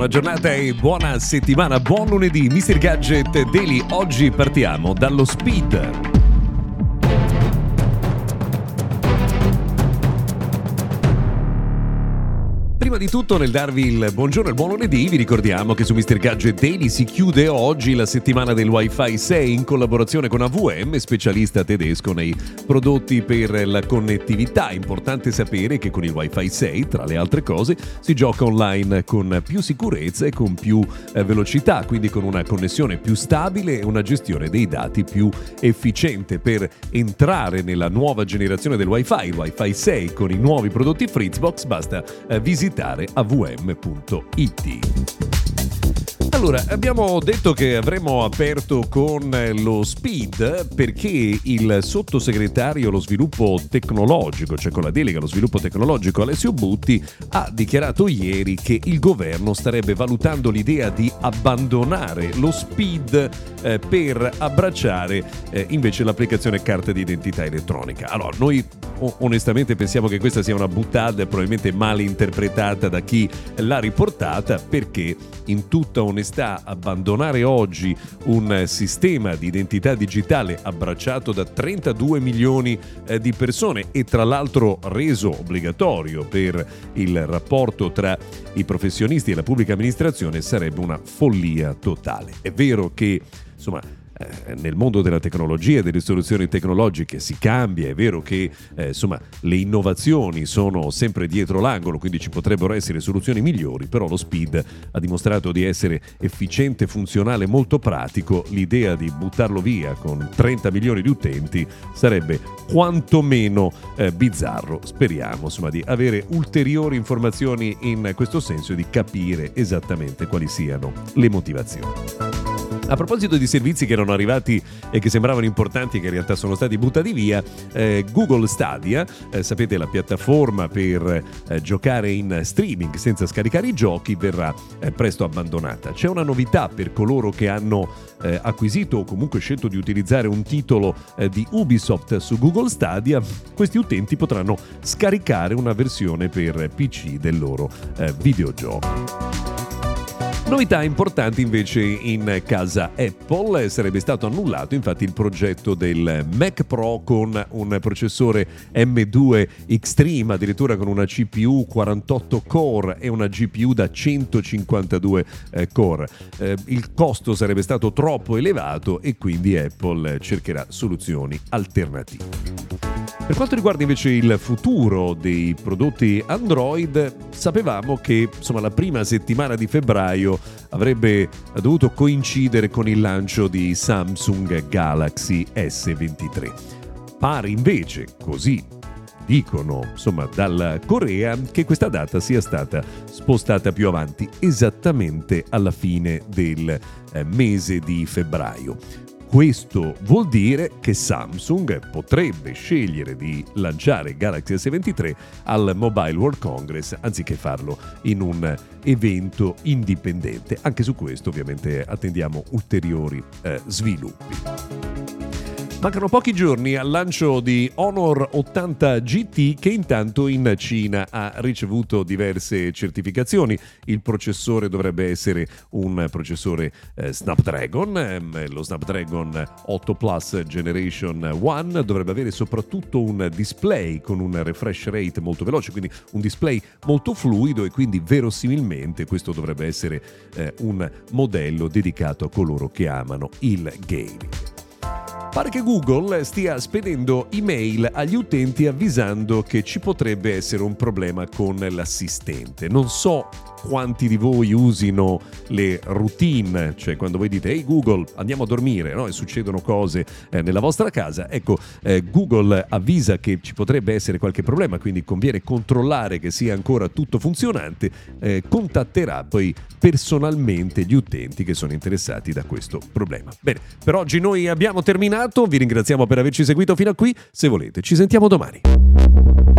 Buona giornata e buona settimana, buon lunedì, Mr. Gadget Daily. Oggi partiamo dallo speed. Di tutto, nel darvi il buongiorno e il buon lunedì, vi ricordiamo che su Mr. Gadget Daily si chiude oggi la settimana del Wi-Fi 6 in collaborazione con AVM, specialista tedesco nei prodotti per la connettività. Importante sapere che con il Wi-Fi 6, tra le altre cose, si gioca online con più sicurezza e con più eh, velocità, quindi con una connessione più stabile e una gestione dei dati più efficiente. Per entrare nella nuova generazione del Wi-Fi, il Wi-Fi 6 con i nuovi prodotti Fritzbox, basta eh, visitare visitare avm.it. Allora, abbiamo detto che avremmo aperto con lo SPID perché il sottosegretario allo sviluppo tecnologico, cioè con la delega allo sviluppo tecnologico Alessio Butti, ha dichiarato ieri che il governo starebbe valutando l'idea di abbandonare lo SPID eh, per abbracciare eh, invece l'applicazione carta d'identità elettronica. Allora, noi onestamente pensiamo che questa sia una buttata probabilmente mal interpretata da chi l'ha riportata perché in tutta onestà abbandonare oggi un sistema di identità digitale abbracciato da 32 milioni eh, di persone e tra l'altro reso obbligatorio per il rapporto tra i professionisti e la pubblica amministrazione sarebbe una follia totale. È vero che insomma eh, nel mondo della tecnologia e delle soluzioni tecnologiche si cambia, è vero che eh, insomma, le innovazioni sono sempre dietro l'angolo, quindi ci potrebbero essere soluzioni migliori, però lo speed ha dimostrato di essere efficiente, funzionale, molto pratico, l'idea di buttarlo via con 30 milioni di utenti sarebbe quantomeno eh, bizzarro. Speriamo insomma, di avere ulteriori informazioni in questo senso e di capire esattamente quali siano le motivazioni. A proposito di servizi che erano arrivati e che sembravano importanti e che in realtà sono stati buttati via, eh, Google Stadia, eh, sapete la piattaforma per eh, giocare in streaming senza scaricare i giochi, verrà eh, presto abbandonata. C'è una novità per coloro che hanno eh, acquisito o comunque scelto di utilizzare un titolo eh, di Ubisoft su Google Stadia, questi utenti potranno scaricare una versione per PC del loro videogioco. Novità importanti invece in casa Apple, sarebbe stato annullato infatti il progetto del Mac Pro con un processore M2 Extreme, addirittura con una CPU 48 core e una GPU da 152 eh, core. Eh, il costo sarebbe stato troppo elevato e quindi Apple cercherà soluzioni alternative. Per quanto riguarda invece il futuro dei prodotti Android, sapevamo che insomma, la prima settimana di febbraio avrebbe dovuto coincidere con il lancio di Samsung Galaxy S23. Pare invece, così dicono insomma dalla Corea, che questa data sia stata spostata più avanti, esattamente alla fine del eh, mese di febbraio. Questo vuol dire che Samsung potrebbe scegliere di lanciare Galaxy S23 al Mobile World Congress anziché farlo in un evento indipendente. Anche su questo ovviamente attendiamo ulteriori eh, sviluppi. Mancano pochi giorni al lancio di Honor 80 GT che intanto in Cina ha ricevuto diverse certificazioni. Il processore dovrebbe essere un processore eh, Snapdragon, ehm, lo Snapdragon 8 Plus Generation 1 dovrebbe avere soprattutto un display con un refresh rate molto veloce, quindi un display molto fluido e quindi verosimilmente questo dovrebbe essere eh, un modello dedicato a coloro che amano il gaming. Pare che Google stia spedendo email agli utenti avvisando che ci potrebbe essere un problema con l'assistente. Non so quanti di voi usino le routine, cioè quando voi dite ehi Google andiamo a dormire no? e succedono cose eh, nella vostra casa, ecco eh, Google avvisa che ci potrebbe essere qualche problema, quindi conviene controllare che sia ancora tutto funzionante, eh, contatterà poi personalmente gli utenti che sono interessati da questo problema. Bene, per oggi noi abbiamo terminato, vi ringraziamo per averci seguito fino a qui, se volete ci sentiamo domani.